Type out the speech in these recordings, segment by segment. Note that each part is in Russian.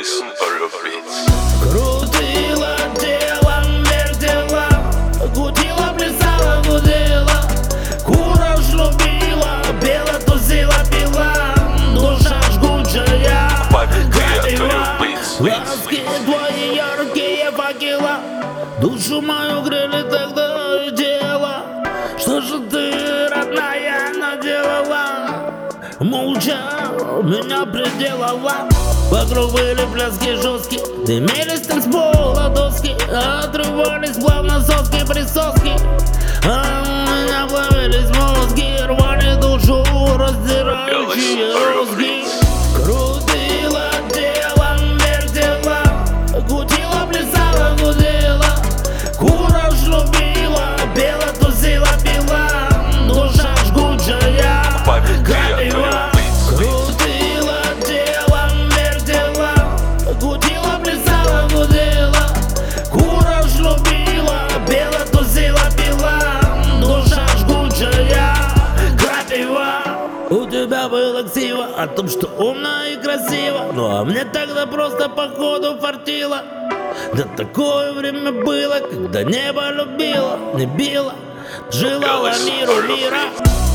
your beats. Крутила телом, вертела Гудила, плясала, гудела Кураж любила Пела, тусила, пила. Душа жгучая beats, Ласки твои яркие факела Душу мою грели тогда и тело Что же ты, родная, наделала? Молча меня приделала Вокруг были пляски жесткие Дымились танцпола доски Отрывались плавно соски присоски. А у меня плавились мозги Рвали душу, раздирающие розги У тебя было ксиво О том, что умно и красиво. Ну а мне тогда просто походу фартило. Да такое время было Когда небо любило, не било. Желала миру мира.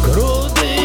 Круто